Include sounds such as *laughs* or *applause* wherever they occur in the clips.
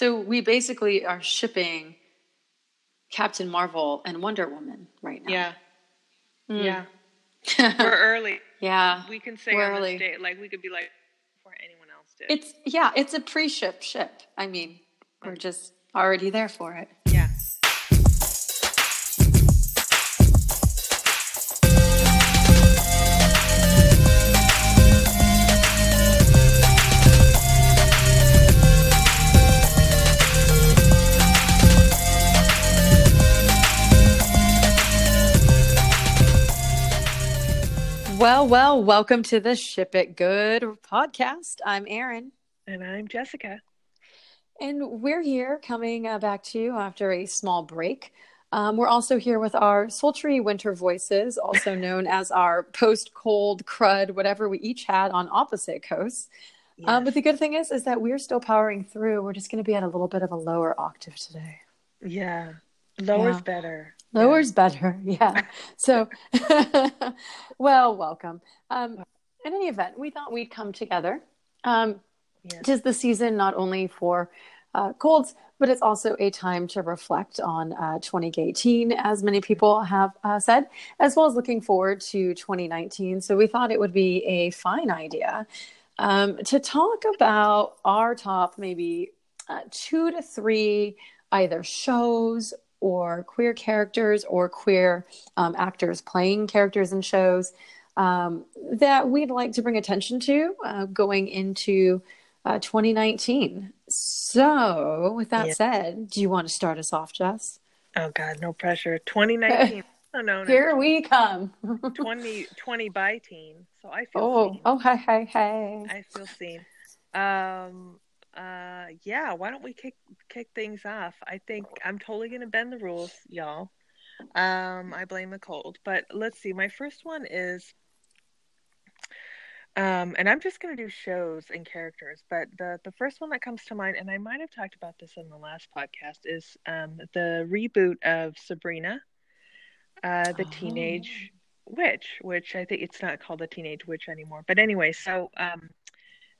So we basically are shipping Captain Marvel and Wonder Woman right now. Yeah. Mm. Yeah. *laughs* We're early. yeah. We can say We're early. date, like we could be like before anyone else did. It's yeah, it's a pre-ship ship. I mean, we're just already there for it. Well, well, welcome to the Ship It Good podcast. I'm Erin, And I'm Jessica. and we're here coming uh, back to you after a small break. Um, we're also here with our sultry winter voices, also *laughs* known as our post cold crud, whatever we each had on opposite coasts. Um, but the good thing is, is that we're still powering through. We're just going to be at a little bit of a lower octave today. yeah. Lower's Yeah. better. Lower's better, *laughs* yeah. So, *laughs* well, welcome. Um, in any event, we thought we'd come together. Um, Yeah. Tis the season not only for uh, colds, but it's also a time to reflect on uh, 2018, as many people have uh, said, as well as looking forward to 2019. So we thought it would be a fine idea um, to talk about our top maybe uh, two to three either shows or queer characters or queer um, actors playing characters in shows um, that we'd like to bring attention to uh, going into uh, 2019. So, with that Yeah. said, do you want to start us off, Jess? Oh God, no pressure. 2019. *laughs* oh no, no. Here we come. 20, 20 by teen. So I feel oh, seen. oh, hey, hey, hey. I feel seen. Um. Uh. Yeah. Why don't we kick kick things off? I think I'm totally gonna bend the rules, y'all. Um. I blame the cold, but let's see. My first one is. Um, and I'm just gonna do shows and characters, but the the first one that comes to mind, and I might have talked about this in the last podcast, is um the reboot of Sabrina, uh, the Oh. teenage witch, which I think it's not called a teenage witch anymore. But anyway, so um,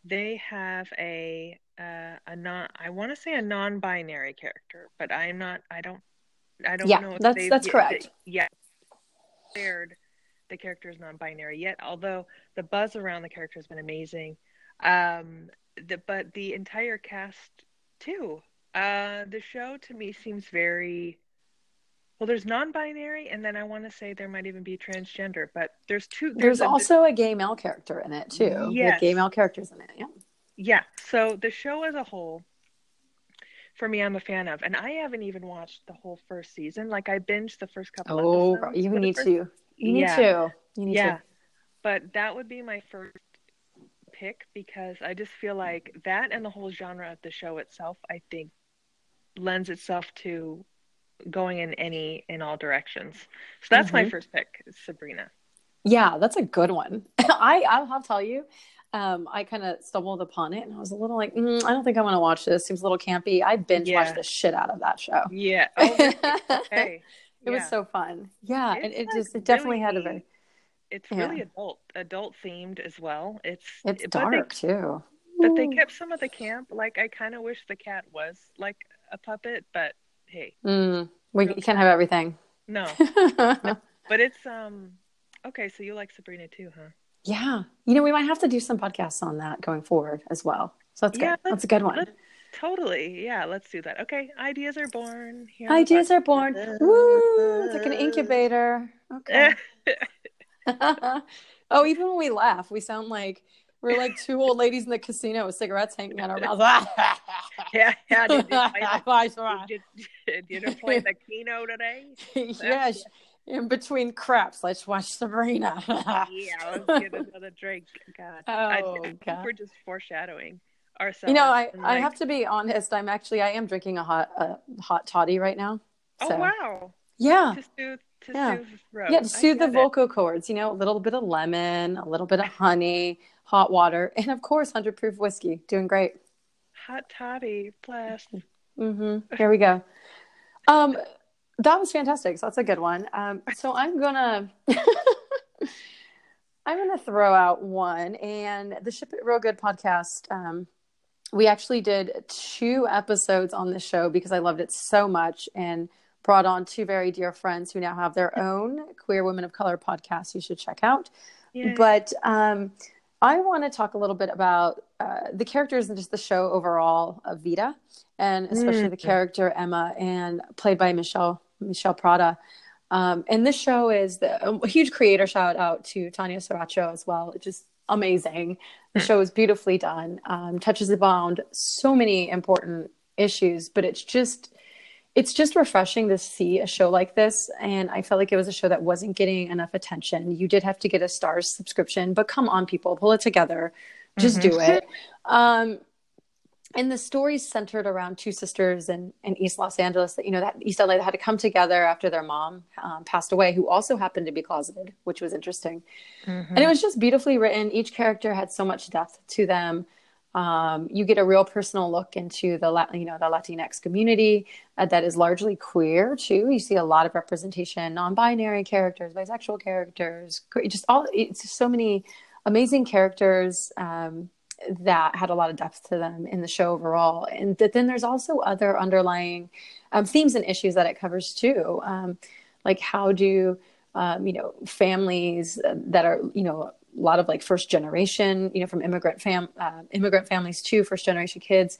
they have a uh, a non I want to say a non-binary character, but I'm not. I don't. I don't Yeah, know. If that's- that's correct. Yeah, declared the character is non-binary yet. Although the buzz around the character has been amazing. Um, the but the entire cast too. Uh, the show to me seems very well. There's non-binary, and then I want to say there might even be transgender. But there's two. There's a- also a gay male character in it, too. Have gay male characters in it. Yeah. Yeah. So the show as a whole, for me, I'm a fan of, and I haven't even watched the whole first season. Like I binged the first couple. Oh, episodes you need first- to. You need Yeah. to. You need Yeah. to. But that would be my first pick because I just feel like that and the whole genre of the show itself, I think, lends itself to going in any in all directions. So that's my Mhm. first pick, Sabrina. Yeah, that's a good one. *laughs* I I'll have to tell you, um, I kind of stumbled upon it and I was a little like, mm, I don't think I want to watch this. Seems a little campy. I binge Yeah. watched the shit out of that show. Yeah. *laughs* Oh, okay. It was so fun. Yeah, and it like, just it definitely had a very It's Yeah. really adult adult themed as well. It's it's but they- dark too. But they kept some of the camp. Like I kind of wish the cat was like a puppet, but hey, Mm, we can't have everything. no. *laughs* But it's um okay. So you like Sabrina too, huh? Yeah, you know we might have to do some podcasts on that going forward as well. So that's Yeah, good. That's a good one. Totally. Yeah. Let's do that. Okay. Ideas are born. Here Ideas are born. Woo! It's like an incubator. Okay. *laughs* *laughs* oh, even when we laugh, we sound like we're like two old ladies in the casino with cigarettes hanging out our mouths. *laughs* yeah. Yeah. Did you play the, did, did you play the Keno today? yes. In between craps, let's watch Sabrina. Yeah. Let's get another drink. God. *laughs* Oh, I think God. we're just foreshadowing ourselves. You know, I, and, I have to be honest. I'm actually I am drinking a hot uh, hot toddy right now. Oh wow. Yeah, To soothe. To Yeah. soothe throat. yeah. To soothe the it. vocal cords, you know, a little bit of lemon, a little bit of honey, hot water, and of course, hundred proof whiskey. Doing great. Hot toddy, blast. hmm Here we go. Um, that was fantastic. So that's a good one. Um, so I'm gonna, *laughs* I'm gonna throw out one, and the Ship It Real Good podcast um, we actually did two episodes on the show because I loved it so much and brought on two very dear friends who now have their own queer women of color podcast you should check out. Yay. But um, I want to talk a little bit about uh, the characters and just the show overall of Vida, and especially mm. the character Emma, and played by Mishel Mishel Prada. Um, and this show is the, a huge creator shout out to Tanya Saracho as well. It's just amazing. The hmm. show is beautifully done, um, touches abound so many important issues, but it's just it's just refreshing to see a show like this. And I felt like it was a show that wasn't getting enough attention. You did have to get a Starz subscription, but come on, people, pull it together. Just mm-hmm. do it. *laughs* Um, and the story's centered around two sisters in, in East Los Angeles that, you know, that East LA that had to come together after their mom um, passed away, who also happened to be closeted, which was interesting. Mm-hmm. And it was just beautifully written. Each character had so much depth to them. Um, you get a real personal look into the, you know, the Latinx community uh, that is largely queer too. You see a lot of representation, non-binary characters, bisexual characters, just all, it's so many amazing characters. Um, that had a lot of depth to them in the show overall. And that then there's also other underlying um, themes and issues that it covers too. Um, like how do um, you know families that are you know a lot of like first generation you know from immigrant fam uh, immigrant families to first generation kids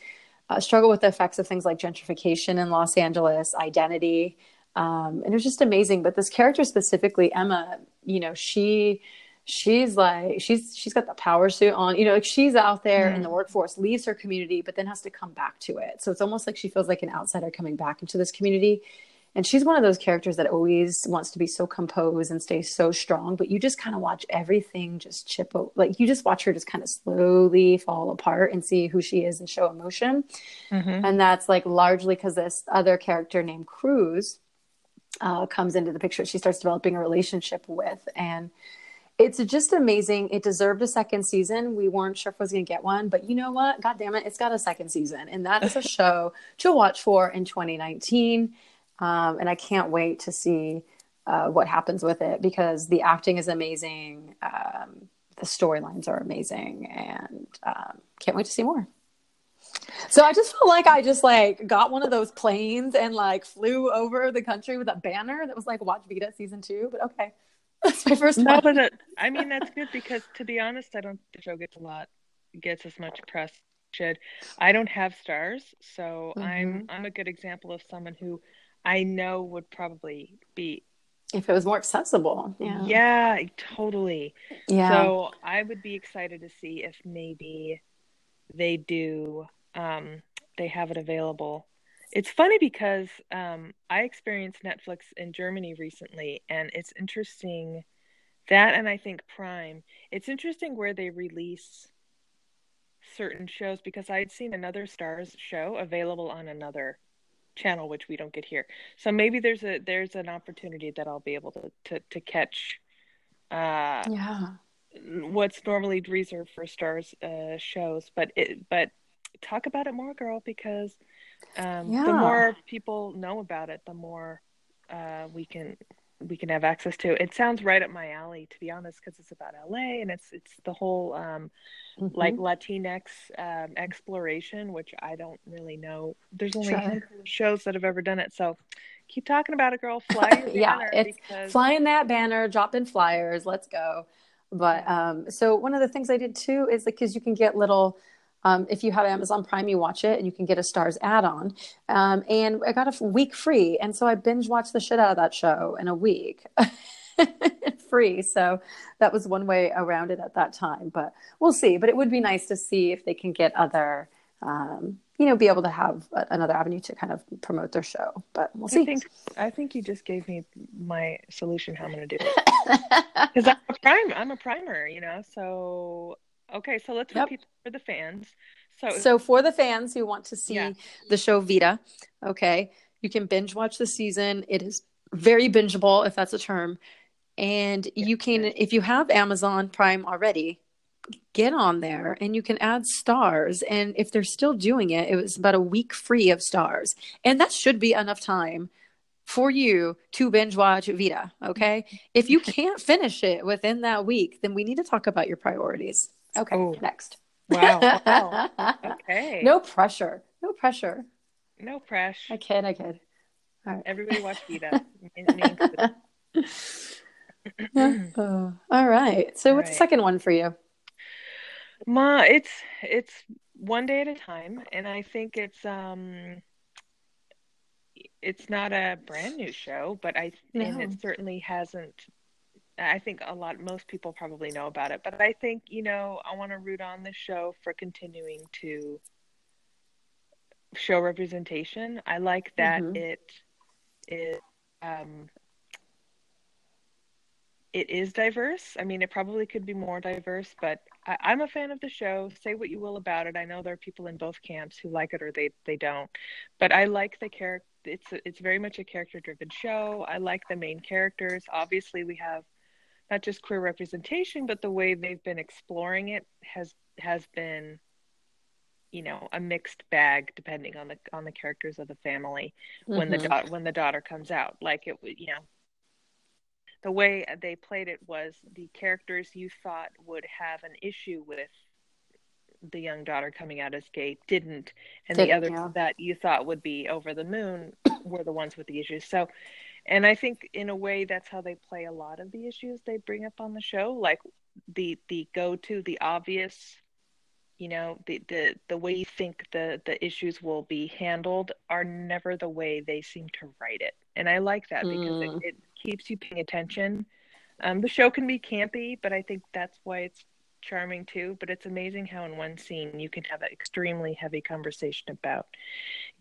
uh, struggle with the effects of things like gentrification in Los Angeles, identity, um, and it was just amazing. But this character specifically, Emma, you know, she she's like she's she's got the power suit on you know like she's out there mm. in the workforce leaves her community but then has to come back to it so it's almost like she feels like an outsider coming back into this community and she's one of those characters that always wants to be so composed and stay so strong but you just kind of watch everything just chip like you just watch her just kind of slowly fall apart and see who she is and show emotion mm-hmm. and that's like largely because this other character named cruz uh, comes into the picture she starts developing a relationship with and it's just amazing. It deserved a second season. We weren't sure if it was going to get one, but you know what? God damn it, it's got a second season, and that is a *laughs* show to watch for in 2019. Um, and I can't wait to see uh, what happens with it because the acting is amazing, um, the storylines are amazing, and um, can't wait to see more. So I just felt like I just like got one of those planes and like flew over the country with a banner that was like "Watch Vida season two. But okay. *laughs* That's my first no, one. but I *laughs* mean that's good because to be honest, I don't think the show gets a lot gets as much press should. I don't have Starz, so mm-hmm. I'm I'm a good example of someone who I know would probably be if it was more accessible. Yeah. Yeah, totally. Yeah. So I would be excited to see if maybe they do um they have it available it's funny because um, I experienced Netflix in Germany recently, and it's interesting that, and I think Prime. It's interesting where they release certain shows because I had seen another Starz show available on another channel, which we don't get here. So maybe there's a there's an opportunity that I'll be able to to, to catch. Uh, yeah. What's normally reserved for Starz uh, shows, but it but talk about it more, girl, because um, yeah. the more people know about it, the more uh, we can we can have access to. It sounds right up my alley, to be honest, because it's about LA and it's it's the whole um, mm-hmm. like Latinx um, exploration, which I don't really know. There's only sure. shows that have ever done it, so keep talking about it, girl. Fly *laughs* yeah, it's because... flying that banner, dropping flyers. Let's go. But um, so one of the things I did too is because you can get little um, if you have Amazon Prime, you watch it and you can get a Starz add on. Um, and I got a week free. And so I binge watched the shit out of that show in a week. *laughs* free. So that was one way around it at that time. But we'll see. But it would be nice to see if they can get other, um, you know, be able to have another avenue to kind of promote their show. But we'll see. I think, I think you just gave me my solution how I'm going to do it. *laughs* Because I'm a prime. I'm a primer, you know. So Okay, so let's yep. repeat for the fans. So, so for the fans who want to see yeah. the show Vida, okay, you can binge watch the season. It is very bingeable, if that's a term. And yeah. you can, if you have Amazon Prime already, get on there and you can add Starz. And if they're still doing it, it was about a week free of Starz. And that should be enough time for you to binge watch Vida. Okay. If you *laughs* can't finish it within that week, then we need to talk about your priorities. Okay, Ooh. next. Wow. wow. *laughs* okay. No pressure. No pressure. No pressure. I kid. I kid. All right. Everybody watch *laughs* Vida. oh, all right. So, All what's right. the second one for you? Ma, it's it's one day at a time, and I think it's um, it's not a brand new show, but I and No. it certainly hasn't. I think a lot, most people probably know about it, but I think you know I want to root on the show for continuing to show representation. I like that Mhm. it is um, it is diverse. I mean, it probably could be more diverse, but I, I'm a fan of the show. Say what you will about it. I know there are people in both camps who like it or they they don't, but I like the character. It's it's very much a character driven show. I like the main characters. Obviously, we have not just queer representation, but the way they've been exploring it has has been, you know, a mixed bag depending on the on the characters of the family when the Mhm. daughter when the daughter comes out. Like it, would- you know, the way they played it was the characters you thought would have an issue with the young daughter coming out as gay didn't, and the Didn't, others yeah. that you thought would be over the moon were the ones with the issues. So, and I think in a way that's how they play a lot of the issues they bring up on the show, like the the go to the obvious you know the the the way you think the the issues will be handled are never the way they seem to write it. And i like that because Mm. it, it keeps you paying attention. Um the show can be campy but i think that's why it's charming too. But it's amazing how in one scene you can have an extremely heavy conversation about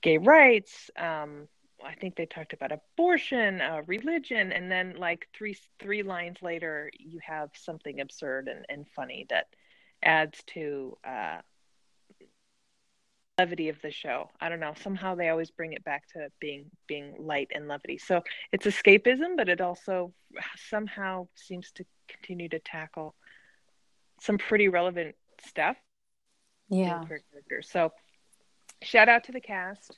gay rights um I think they talked about abortion, uh, religion, and then like three three lines later, you have something absurd and, and funny that adds to uh, levity of the show. I don't know. Somehow they always bring it back to being being light and levity. So it's escapism, but it also somehow seems to continue to tackle some pretty relevant stuff Yeah. in queer characters. So shout out to the cast.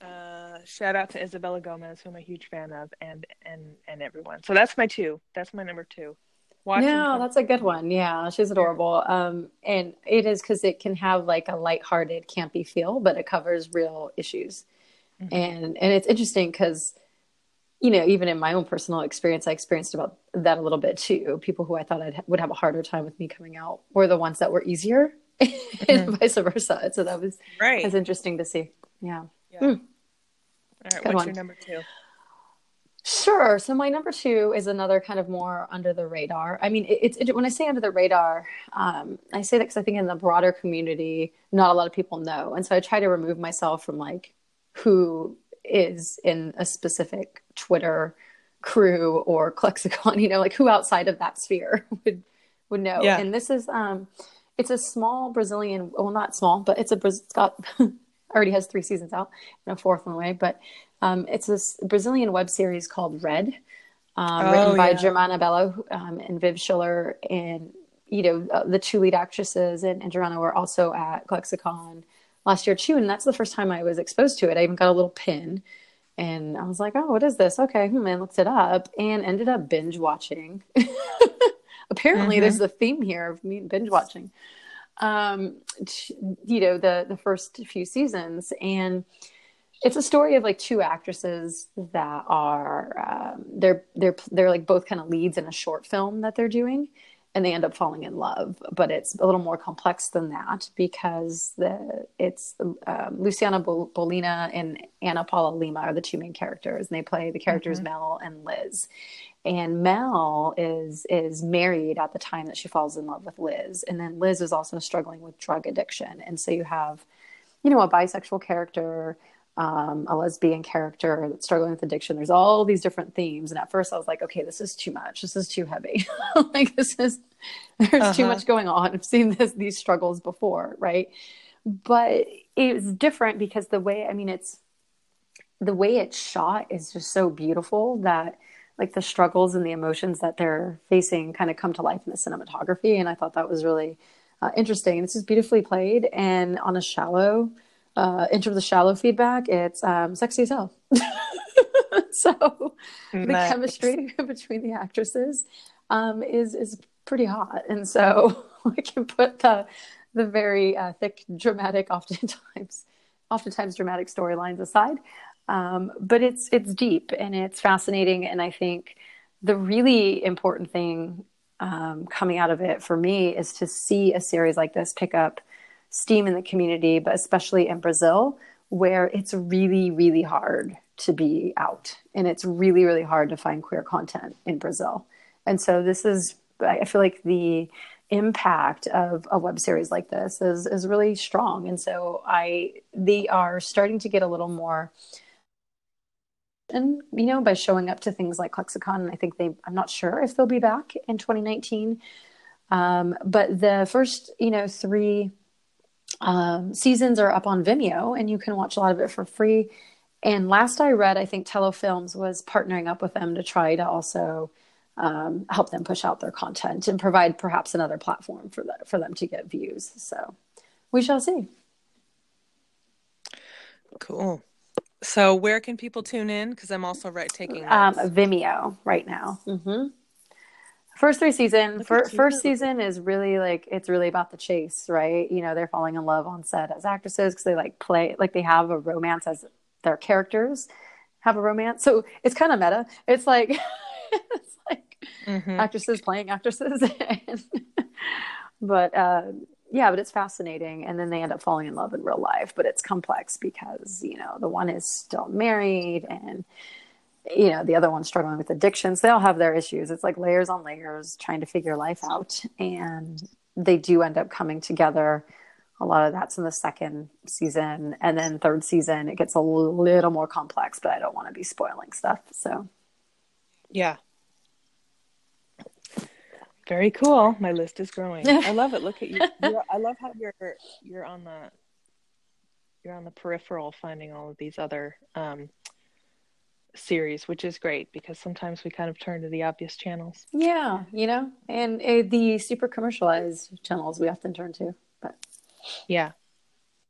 Uh, shout out to Isabella Gomez, who I'm a huge fan of, and and and everyone. So that's my two. That's my number two. Watch No, that's a good one. Yeah, she's adorable. Um, and it is because it can have like a lighthearted, campy feel, but it covers real issues. Mhm. And and it's interesting because, you know, even in my own personal experience, I experienced about that a little bit too. People who I thought I'd, would have a harder time with me coming out were the ones that were easier, *laughs* and vice versa. So that was right. was interesting to see. Yeah. Yeah. Hmm. All right, Good what's one. your number two? Sure. So my number two is another kind of more under the radar. I mean, it, it's it, when I say under the radar, um, I say that because I think in the broader community, not a lot of people know, and so I try to remove myself from like who is in a specific Twitter crew or *laughs* ClexaCon, you know, like who outside of that sphere *laughs* would would know. Yeah. And this is um, it's a small Brazilian, well, not small, but it's a it's got *laughs* already has three seasons out and a fourth one away, but um, it's this Brazilian web series called Red, um, Oh, written by yeah. Germana Belo um, and Viv Schiller. And, you know, uh, the two lead actresses and, and Germana were also at Lexicon last year too. And that's the first time I was exposed to it. I even got a little pin and I was like, oh, what is this? Okay. Hmm, I looked it up and ended up binge watching. *laughs* Apparently, Mhm. there's a theme here of me binge watching. Um, you know, the the first few seasons, and it's a story of like two actresses that are um, they're they're they're like both kind of leads in a short film that they're doing and they end up falling in love but it's a little more complex than that because the it's um, luciana Bol- bolina and anna paula lima are the two main characters and they play the characters Mhm. mel and liz and mel is is married at the time that she falls in love with liz and then liz is also struggling with drug addiction and so you have you know a bisexual character um, a lesbian character that's struggling with addiction. There's all these different themes, and at first I was like, okay, this is too much. This is too heavy. *laughs* like this is there's too Uh-huh. much going on. I've seen this these struggles before, right? But it's different because the way I mean, it's the way it's shot is just so beautiful that like the struggles and the emotions that they're facing kind of come to life in the cinematography, and I thought that was really uh, interesting. This is beautifully played and on a shallow uh, in terms of shallow feedback, it's um, sexy as hell. *laughs* so the chemistry *laughs* between the actresses um, is is pretty hot, and so *laughs* I can put the the very uh, thick, dramatic, oftentimes, oftentimes dramatic storylines aside. Um, but it's it's deep and it's fascinating, and I think the really important thing um, coming out of it for me is to see a series like this pick up steam in the community, but especially in Brazil, where it's really, really hard to be out and it's really, really hard to find queer content in Brazil. And so this is, I feel like the impact of a web series like this is, is really strong. And so I, they are starting to get a little more and you know by showing up to things like ClexaCon and i think they i'm not sure if they'll be back in 2019 um, but the first you know three um, seasons are up on vimeo and you can watch a lot of it for free and last i read i think telefilms was partnering up with them to try to also um, help them push out their content and provide perhaps another platform for, the, for them to get views so we shall see cool so where can people tune in? Because I'm also right taking um, Vimeo right now. Mm-hmm. First three season, for, first season is really like it's really about the chase, right? You know, they're falling in love on set as actresses because they like play like they have a romance as their characters have a romance. So it's kind of meta. It's like *laughs* it's like mm-hmm. actresses playing actresses, *laughs* but uh, yeah, but it's fascinating. And then they end up falling in love in real life, but it's complex because, you know, the one is still married and, you know, the other one's struggling with addictions. They all have their issues. It's like layers on layers trying to figure life out. And they do end up coming together. A lot of that's in the second season. And then third season, it gets a little more complex, but I don't want to be spoiling stuff. So, yeah, very cool. My list is growing. *laughs* I love it. Look at you. You're, I love how you're you're on the you're on the peripheral finding all of these other um, series, which is great because sometimes we kind of turn to the obvious channels. Yeah, you know, and uh, the super commercialized channels we often turn to. But yeah,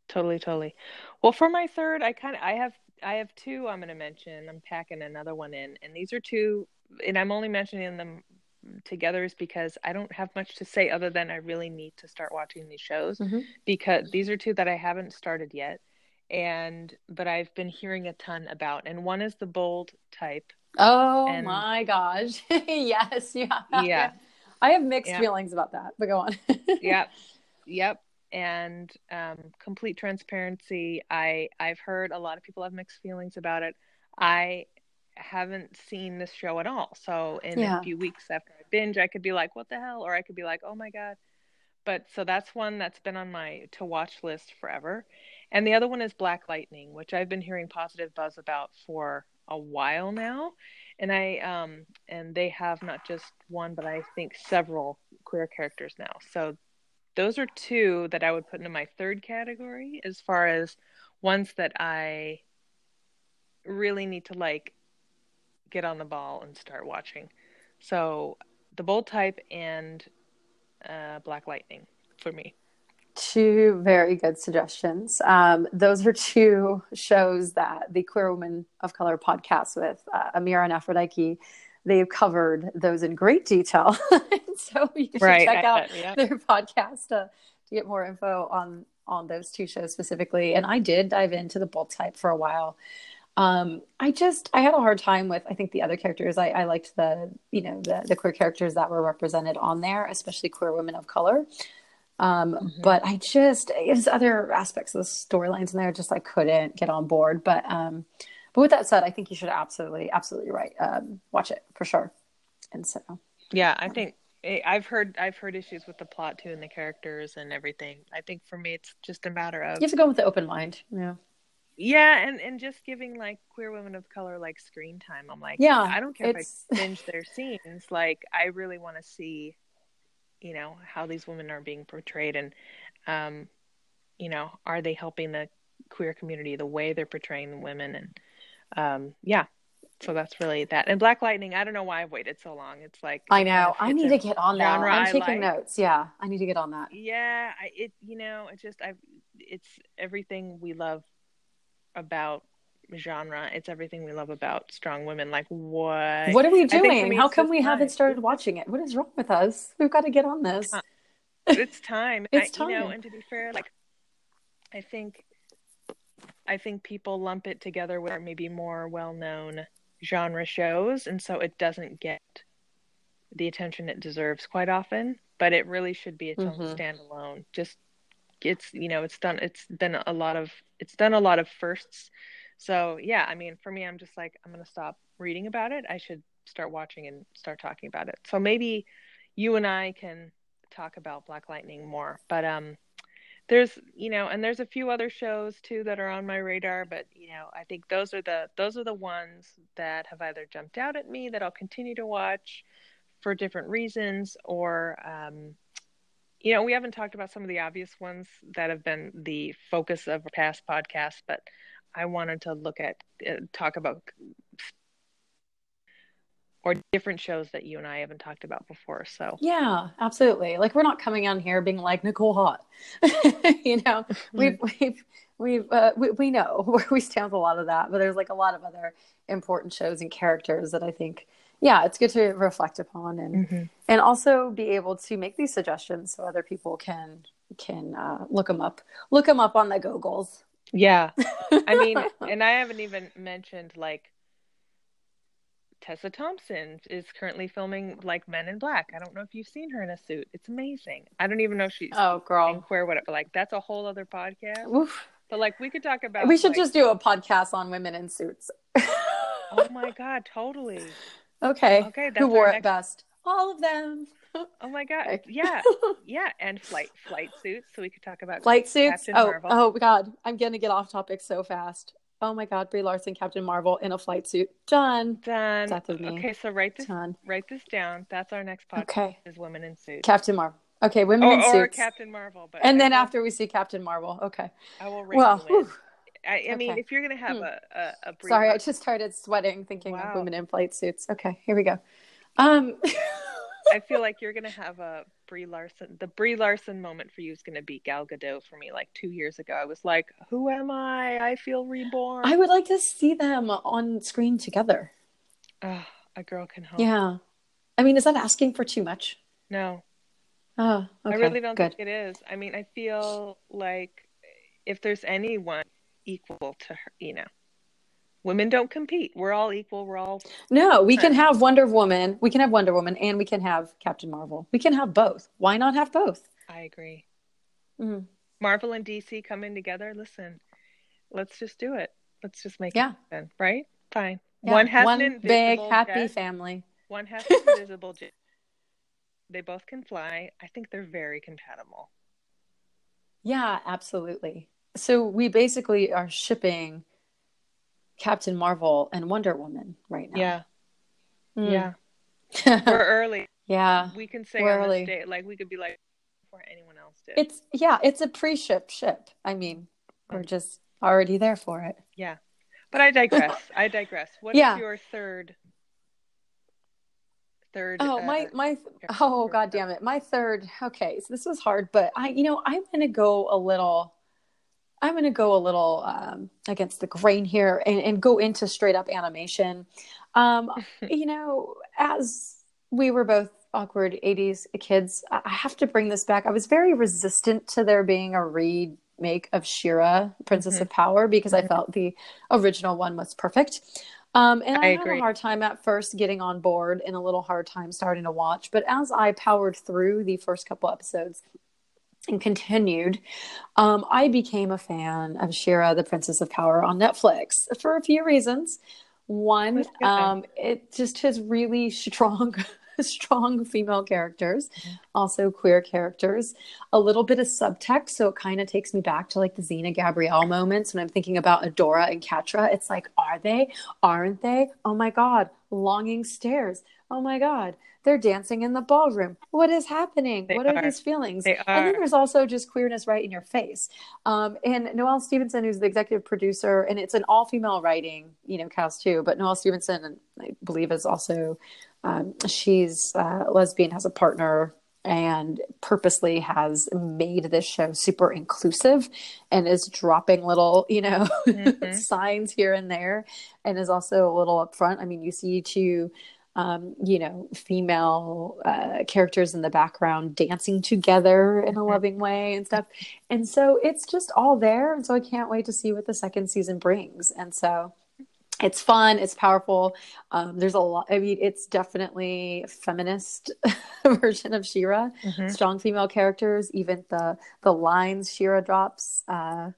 totally, totally. Well, for my third, I kind of I have I have two I'm going to mention. I'm packing another one in, and these are two, and I'm only mentioning them together is because I don't have much to say other than I really need to start watching these shows mm-hmm. because these are two that I haven't started yet and but I've been hearing a ton about and one is the bold type. Oh and, my gosh. *laughs* yes, yeah. Yeah. I have mixed yeah. feelings about that, but go on. *laughs* yep. Yep. And um, complete transparency, I I've heard a lot of people have mixed feelings about it. I haven't seen this show at all. So in yeah. a few weeks after I binge, I could be like, "What the hell?" or I could be like, "Oh my god." But so that's one that's been on my to watch list forever. And the other one is Black Lightning, which I've been hearing positive buzz about for a while now. And I um and they have not just one, but I think several queer characters now. So those are two that I would put into my third category as far as ones that I really need to like get on the ball and start watching. So the bold type and uh, Black Lightning for me. Two very good suggestions. Um, those are two shows that the Queer Women of Color podcast with uh, Amira and Aphrodite, they've covered those in great detail. *laughs* so you should right. check out yeah. their podcast to, to get more info on on those two shows specifically. And I did dive into the bold type for a while. Um, I just I had a hard time with I think the other characters. I, I liked the you know the the queer characters that were represented on there, especially queer women of color. Um, mm-hmm. But I just there's other aspects of the storylines in there just I couldn't get on board. But um, but with that said, I think you should absolutely absolutely right um, watch it for sure. And so yeah, I think eh, I've heard I've heard issues with the plot too and the characters and everything. I think for me it's just a matter of you have to go with the open mind. Yeah yeah and and just giving like queer women of color like screen time i'm like yeah i don't care it's... if i binge their scenes like i really want to see you know how these women are being portrayed and um you know are they helping the queer community the way they're portraying the women? And um yeah. So that's really that. And black lightning i don't know why i've waited so long. It's like i know. *laughs* I need to get on that. I'm taking like. notes. Yeah i need to get on that. Yeah I, it you know it just i've it's everything we love about genre. It's everything we love about strong women. Like what? What are we doing? How come we haven't started watching it? What is wrong with us? We've got to get on this. Uh, *laughs* it's time. It's I, You know, time. and to be fair, like I think I think people lump it together with maybe more well-known genre shows, and so it doesn't get the attention it deserves quite often. But it really should be its own Mhm. standalone. Just it's you know it's done it's done a lot of it's done a lot of firsts. So yeah, I mean for me, I'm just like I'm gonna stop reading about it. I should start watching and start talking about it. So maybe you and I can talk about Black Lightning more. But um there's you know and there's a few other shows too that are on my radar but you know i think those are the those are the ones that have either jumped out at me that i'll continue to watch for different reasons or um you know we haven't talked about some of the obvious ones that have been the focus of past podcasts but i wanted to look at uh, talk about or different shows that you and i haven't talked about before so Yeah, absolutely. Like we're not coming on here being like Nicole Haught. *laughs* you know, *laughs* we've we've we've uh, we, we know *laughs* where we stand with a lot of that, but there's like a lot of other important shows and characters that I think yeah, it's good to reflect upon and Mhm. and also be able to make these suggestions so other people can can uh, look them up. Look them up on the Googles. Yeah. I mean, *laughs* and I haven't even mentioned like Tessa Thompson is currently filming like Men in Black. I don't know if you've seen her in a suit. It's amazing. I don't even know if she's oh, girl. queer, whatever. But like, that's a whole other podcast. Oof. But like, we could talk about. We should like- just do a podcast on women in suits. Oh my god, totally. *laughs* okay. Okay, that's Who wore it best? All of them. *laughs* Oh my god, yeah, *laughs* yeah, and flight flight suits. So we could talk about Flight suits. Captain oh, Marvel. oh God, I'm gonna get off topic so fast. Oh my God, Brie Larson, Captain Marvel in a flight suit. Done. Done. Death of me. Okay, so write this Done. write this down. That's our next podcast. Okay. Is women in suits. Captain Marvel. Okay, women or, in suits. or. Captain Marvel, but and I then will- after we see Captain Marvel. Okay. I will Well, I, I mean, Okay. if you're gonna have Hmm. a a, a sorry, I just started sweating thinking Wow. of women in flight suits. Okay, here we go. Um, *laughs* I feel like you're gonna have a Brie Larson. The Brie Larson moment for you is gonna be Gal Gadot for me. Like two years ago, I was like, "Who am I? I feel reborn." I would like to see them on screen together. A girl can hope. Yeah. I mean, is that asking for too much? No, Oh, okay. I really don't good. think it is. I mean, I feel like if there's anyone equal to her, you know, women don't compete. We're all equal. We're all No, we can have Wonder Woman. We can have Wonder Woman, and we can have Captain Marvel. We can have both. Why not have both? I agree. Mhm. Marvel and DC coming together. Listen, let's just do it. Let's just make Yeah. it happen, right? Fine. Yeah, One has one an big happy family. One has *laughs* invisible. They both can fly. I think they're very compatible. Yeah, absolutely. So we basically are shipping Captain Marvel and Wonder Woman right now. Yeah, Mm. yeah. *laughs* We're early. yeah. We can say We're on early. date, like we could be like before anyone else did. It's yeah, it's a pre-ship ship. I mean, we're just already there for it. yeah. But I digress. *laughs* I digress. What is Yeah. your third? Third. Oh, uh, my my oh god damn it. My third. Okay, so this was hard, but I you know, I'm going to go a little I'm going to go a little um, against the grain here and, and go into straight up animation. Um, *laughs* you know, as we were both awkward 80s kids, I I have to bring this back. I was very resistant to there being a remake of She-Ra, Princess Mhm. of Power, because I Mhm. felt the original one was perfect. Um, and I, I had agree. a hard time at first getting on board and a little hard time starting to watch. But as I powered through the first couple episodes and continued, um, I became a fan of She-Ra, the Princess of Power on Netflix for a few reasons. One, um, it just has really strong, *laughs* strong female characters, Mm-hmm. also queer characters, a little bit of subtext. So it kind of takes me back to like the Xena Gabrielle moments when I'm thinking about Adora and Catra. It's like, are they? Aren't they? Oh my God, longing stares. Oh my God, they're dancing in the ballroom. What is happening? They what are, are. these feelings? They And then there's also just queerness right in your face. Um, and Noelle Stevenson, who's the executive producer, and it's an all female writing, you know, cast too. But Noelle Stevenson, I believe, is also um, she's uh, lesbian, has a partner, and purposely has made this show super inclusive, and is dropping little, you know, *laughs* Mhm. signs here and there, and is also a little upfront. I mean, you see two um, you know, female uh, characters in the background dancing together in a mm-hmm. loving way and stuff. And so it's just all there. And so I can't wait to see what the second season brings. And so it's fun it's powerful um, there's a lot i mean it's definitely feminist *laughs* version of She-Ra mm-hmm. strong female characters even the the lines She-Ra drops uh,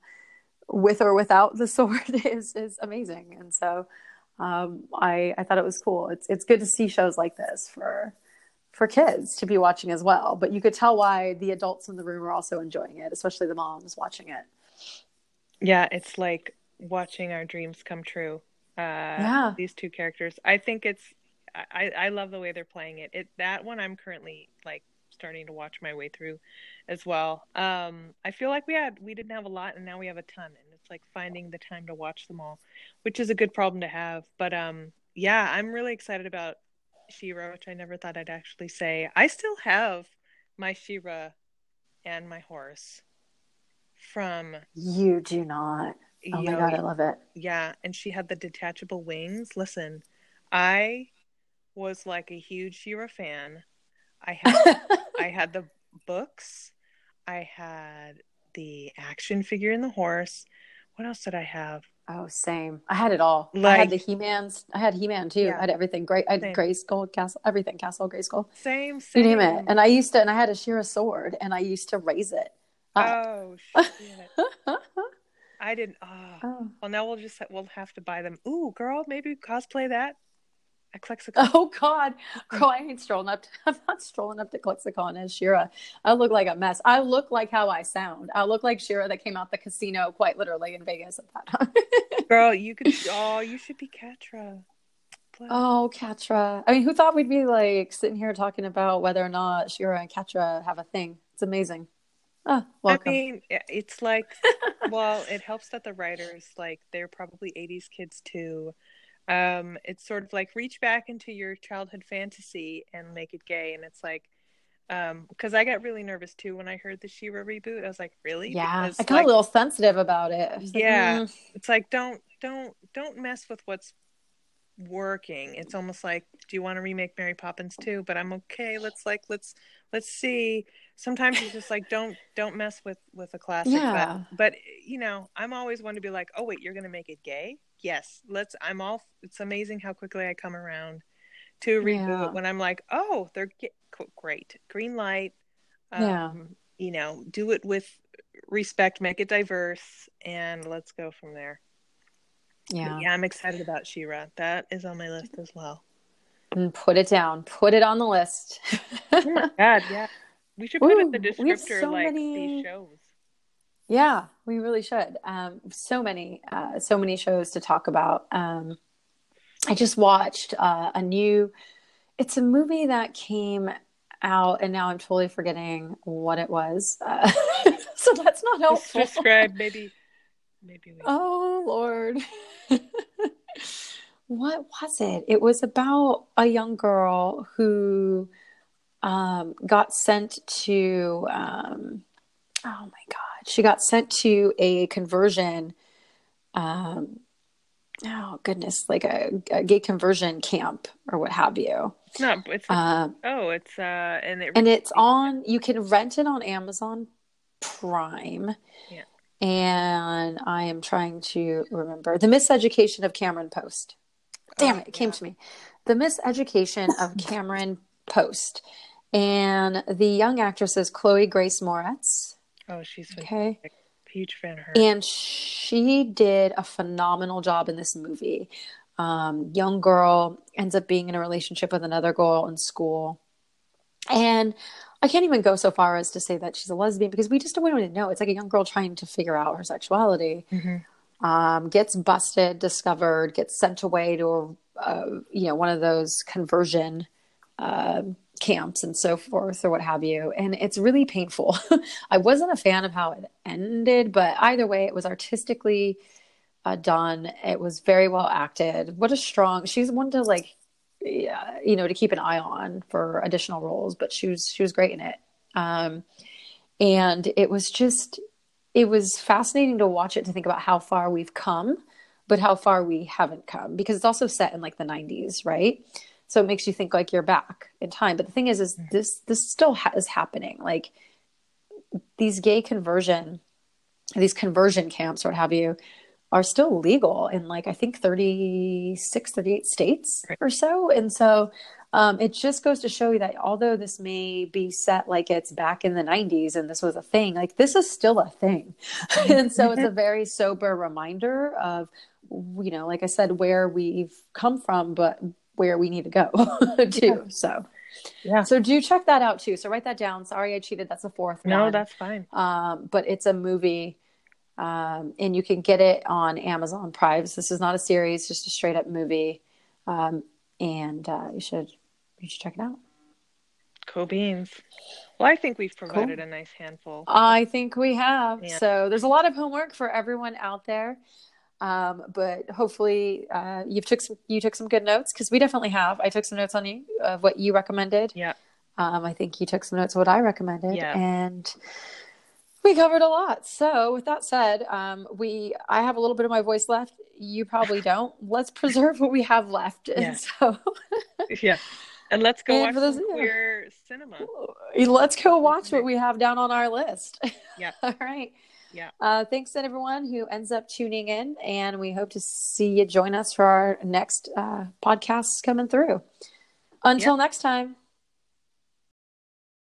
with or without the *laughs* sword is is amazing and so um, I I thought it was cool it's it's good to see shows like this for for kids to be watching as well but you could tell why the adults in the room are also enjoying it especially the moms watching it yeah it's like watching our dreams come true uh, yeah. these two characters. I think it's I, I love the way they're playing it. It that one I'm currently like starting to watch my way through as well. Um, I feel like we had we didn't have a lot and now we have a ton it's like finding the time to watch them all, which is a good problem to have. But um yeah, I'm really excited about She-Ra, which I never thought I'd actually say. I still have my She-Ra and my horse from You do not. Oh my god, I love it. Yeah, and she had the detachable wings. Listen, I was like a huge She-Ra fan. I had *laughs* I had the books. I had the action figure and the horse. What else did I have? Oh, same. I had it all. Like, I had the He-Man's. I had He-Man too. Yeah. I had everything. Great. I had same. Grayskull, Castle, everything. Castle, Grayskull. Same, same. You name it. And I used to, and I had a She-Ra sword, and I used to raise it. Up. Oh *laughs* shit. I didn't. Oh. oh. Well, now we'll just we'll have to buy them. Ooh, girl, maybe cosplay that at ClexaCon. Oh God, *laughs* girl, I ain't strolling up. To, *laughs* I'm not strolling up to Clexicon as She-Ra. I look like a mess. I look like how I sound. I look like She-Ra that came out the casino, quite literally in Vegas at that time. *laughs* girl, you could. Oh, you should be Catra. Oh, Catra. I mean, who thought we'd be like sitting here talking about whether or not She-Ra and Catra have a thing? It's amazing. Oh, welcome. I mean, it's like, well, it helps that the writers, like, they're probably 80s kids too. Um, it's sort of like reach back into your childhood fantasy and make it gay. And it's like, um, because I got really nervous too when I heard the She-Ra reboot. I was like, really? Yeah, because, I got like, a little sensitive about it. Yeah, like, mm. it's like don't don't don't mess with what's working. It's almost like, do you want to remake Mary Poppins too? But I'm okay. Let's like let's let's see. Sometimes it's just like don't don't mess with with a classic yeah. but, but you know i'm always one to be like oh wait you're gonna make it gay? Yes. Let's i'm all it's amazing how quickly i come around to reboot yeah. when i'm like oh they're great. Green light um, yeah you know do it with respect make it diverse and let's go from there. Yeah but yeah. i'm excited about She-Ra that is on my list as well and put it down put it on the list oh my god yeah we should put Ooh, in the descriptor so like many... these shows. Yeah, we really should. Um, so many, uh, so many shows to talk about. Um, I just watched uh, a new. It's a movie that came out, and now I'm totally forgetting what it was. Uh, *laughs* so that's not helpful. Describe maybe. Maybe. We... Oh Lord. *laughs* what was it? It was about a young girl who um, got sent to um, oh my god she got sent to a conversion um, oh goodness like a, a, gay conversion camp or what have you. No it's um, oh it's uh and it and it's on you can rent it on amazon prime. Yeah. And i am trying to remember. The miseducation of cameron post damn oh, it it came to me the miseducation of *laughs* cameron post and the young actress is Chloe Grace Moretz. Oh, she's okay. Huge fan of her. And she did a phenomenal job in this movie. Um, young girl ends up being in a relationship with another girl in school. And I can't even go so far as to say that she's a lesbian because we just don't really know. It's like a young girl trying to figure out her sexuality. Mm-hmm. Um, gets busted, discovered, gets sent away to a, uh, you know one of those conversion uh, camps and so forth or what have you. And it's really painful. *laughs* I wasn't a fan of how it ended but either way it was artistically uh, done. It was very well acted. What a strong she's one to like yeah, you know to keep an eye on for additional roles but she was she was great in it. Um and it was just it was fascinating to watch it to think about how far we've come but how far we haven't come because it's also set in like the 90s right? So it makes you think like you're back in time. But the thing is is Mm. this this still ha- is happening. Like these gay conversion these conversion camps or what have you are still legal in like i think 36 38 states or so. And so um, it just goes to show you that although this may be set like it's back in the 90s and this was a thing like this is still a thing. *laughs* And so it's a very sober reminder of you know like i said where we've come from but where we need to go *laughs* too Yeah. so. Yeah. so do check that out too. So write that down. Sorry i cheated. That's the fourth No, one. that's fine. um, but it's a movie um, and you can get it on amazon prime. This is not a series just a straight up movie. Um, and uh, you should you should check it out Cool beans. Well, I think we've provided a nice handful. i think we have Yeah. so there's a lot of homework for everyone out there um, but hopefully uh, you've took some you took some good notes because we definitely have i took some notes on you of what you recommended Yeah. um, i think you took some notes of what i recommended Yeah. and we covered a lot so with that said um, we i have a little bit of my voice left you probably don't let's preserve what we have left *laughs* Yeah. and so Yeah. And let's go And watch those- some yeah. queer cinema. let's go watch what we have down on our list *laughs* Yeah. all right Yeah. uh, thanks to everyone who ends up tuning in and we hope to see you join us for our next uh, podcasts coming through until next time